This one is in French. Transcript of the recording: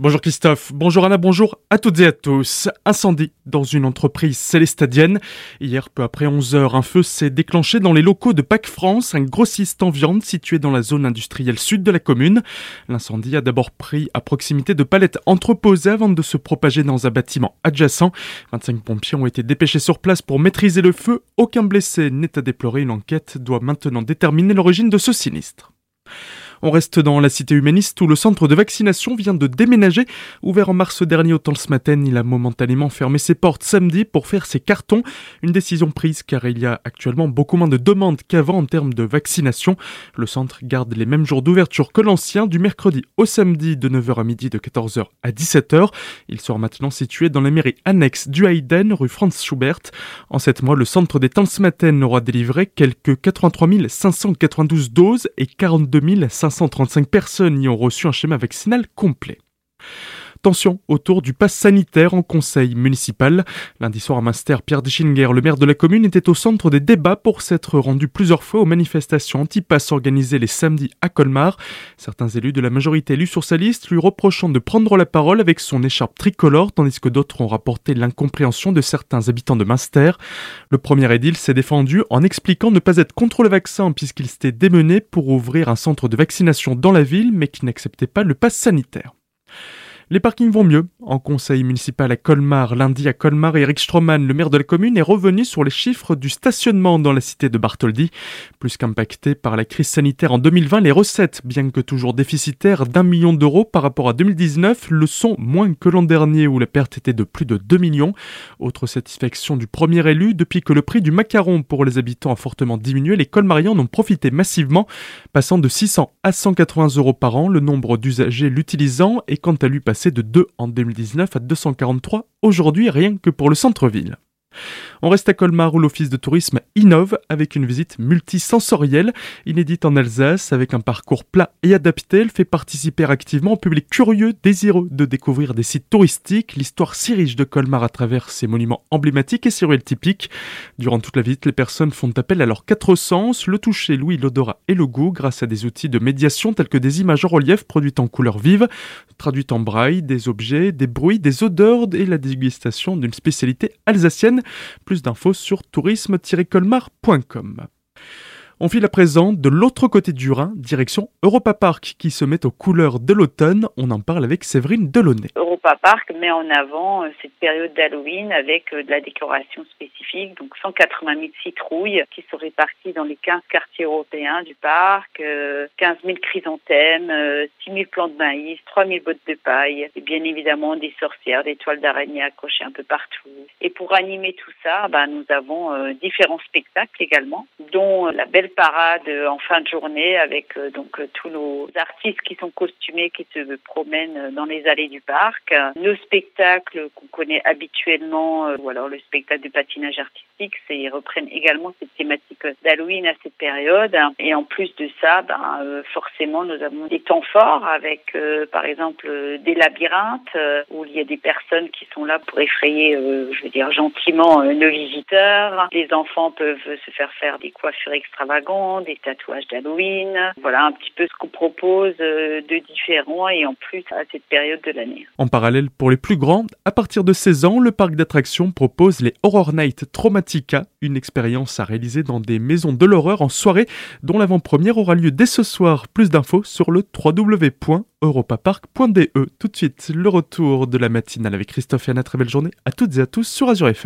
Bonjour Christophe, bonjour Anna, bonjour à toutes et à tous. Incendie dans une entreprise célestadienne. Hier, peu après 11 heures, un feu s'est déclenché dans les locaux de Pac France, un grossiste en viande situé dans la zone industrielle sud de la commune. L'incendie a d'abord pris à proximité de palettes entreposées avant de se propager dans un bâtiment adjacent. 25 pompiers ont été dépêchés sur place pour maîtriser le feu. Aucun blessé n'est à déplorer. Une enquête doit maintenant déterminer l'origine de ce sinistre. On reste dans la cité humaniste où le centre de vaccination vient de déménager. Ouvert en mars dernier au temps matin, il a momentanément fermé ses portes samedi pour faire ses cartons. Une décision prise car il y a actuellement beaucoup moins de demandes qu'avant en termes de vaccination. Le centre garde les mêmes jours d'ouverture que l'ancien, du mercredi au samedi de 9h à midi, de 14h à 17h. Il sera maintenant situé dans la mairie annexe du Hayden, rue Franz Schubert. En sept mois, le centre des temps aura délivré quelques 83 592 doses et 42 500 535 personnes y ont reçu un schéma vaccinal complet. Autour du pass sanitaire en conseil municipal. Lundi soir à Master, Pierre Dechinger, le maire de la commune, était au centre des débats pour s'être rendu plusieurs fois aux manifestations anti-pass organisées les samedis à Colmar. Certains élus de la majorité élus sur sa liste lui reprochant de prendre la parole avec son écharpe tricolore, tandis que d'autres ont rapporté l'incompréhension de certains habitants de Munster. Le premier édile s'est défendu en expliquant ne pas être contre le vaccin puisqu'il s'était démené pour ouvrir un centre de vaccination dans la ville, mais qui n'acceptait pas le pass sanitaire. Les parkings vont mieux. En conseil municipal à Colmar, lundi à Colmar, Eric Stroman, le maire de la commune, est revenu sur les chiffres du stationnement dans la cité de Bartholdi. Plus qu'impacté par la crise sanitaire en 2020, les recettes, bien que toujours déficitaires d'un million d'euros par rapport à 2019, le sont moins que l'an dernier où la perte était de plus de 2 millions. Autre satisfaction du premier élu, depuis que le prix du macaron pour les habitants a fortement diminué, les colmariens en ont profité massivement, passant de 600 à 180 euros par an. Le nombre d'usagers l'utilisant est quant à lui passé de 2 en 2019 à 243 aujourd'hui rien que pour le centre-ville. On reste à Colmar où l'office de tourisme innove avec une visite multisensorielle, inédite en Alsace, avec un parcours plat et adapté. Elle fait participer activement au public curieux, désireux de découvrir des sites touristiques, l'histoire si riche de Colmar à travers ses monuments emblématiques et ses ruelles typiques. Durant toute la visite, les personnes font appel à leurs quatre sens, le toucher, l'ouïe, l'odorat et le goût, grâce à des outils de médiation tels que des images en relief produites en couleurs vives, traduites en braille, des objets, des bruits, des odeurs et la dégustation d'une spécialité alsacienne. Plus d'infos sur tourisme-colmar.com. On file à présent de l'autre côté du Rhin, direction Europa Park, qui se met aux couleurs de l'automne. On en parle avec Séverine Delaunay. Europa Park met en avant euh, cette période d'Halloween avec euh, de la décoration spécifique, donc 180 000 citrouilles qui sont réparties dans les 15 quartiers européens du parc, 15 euh, 000 chrysanthèmes, 6 000 plants de maïs, 3 000 bottes de paille, et bien évidemment des sorcières, des toiles d'araignée accrochées un peu partout. Et pour animer tout ça, bah, nous avons différents spectacles également, dont la belle parade en fin de journée avec donc tous nos artistes qui sont costumés, qui se promènent dans les allées du parc. Nos spectacles qu'on connaît habituellement, ou alors le spectacle de patinage artistique, ils reprennent également cette thématique d'Halloween à cette période. Et en plus de ça, ben, forcément, nous avons des temps forts avec, par exemple, des labyrinthes où il y a des personnes qui sont là pour effrayer, je veux dire, gentiment nos visiteurs. Les enfants peuvent se faire faire des coiffures extravagantes des tatouages d'Halloween. Voilà un petit peu ce qu'on propose euh, de différent et en plus à cette période de l'année. Parallèle, pour les plus grands, à partir de 16 ans, le parc d'attractions propose les Horror Night Traumatica, une expérience à réaliser dans des maisons de l'horreur en soirée dont l'avant-première aura lieu dès ce soir. Plus d'infos sur le www.europapark.de. Tout de suite, le retour de la matinale avec Christophe et Anna. Très belle journée à toutes et à tous sur Azure FM.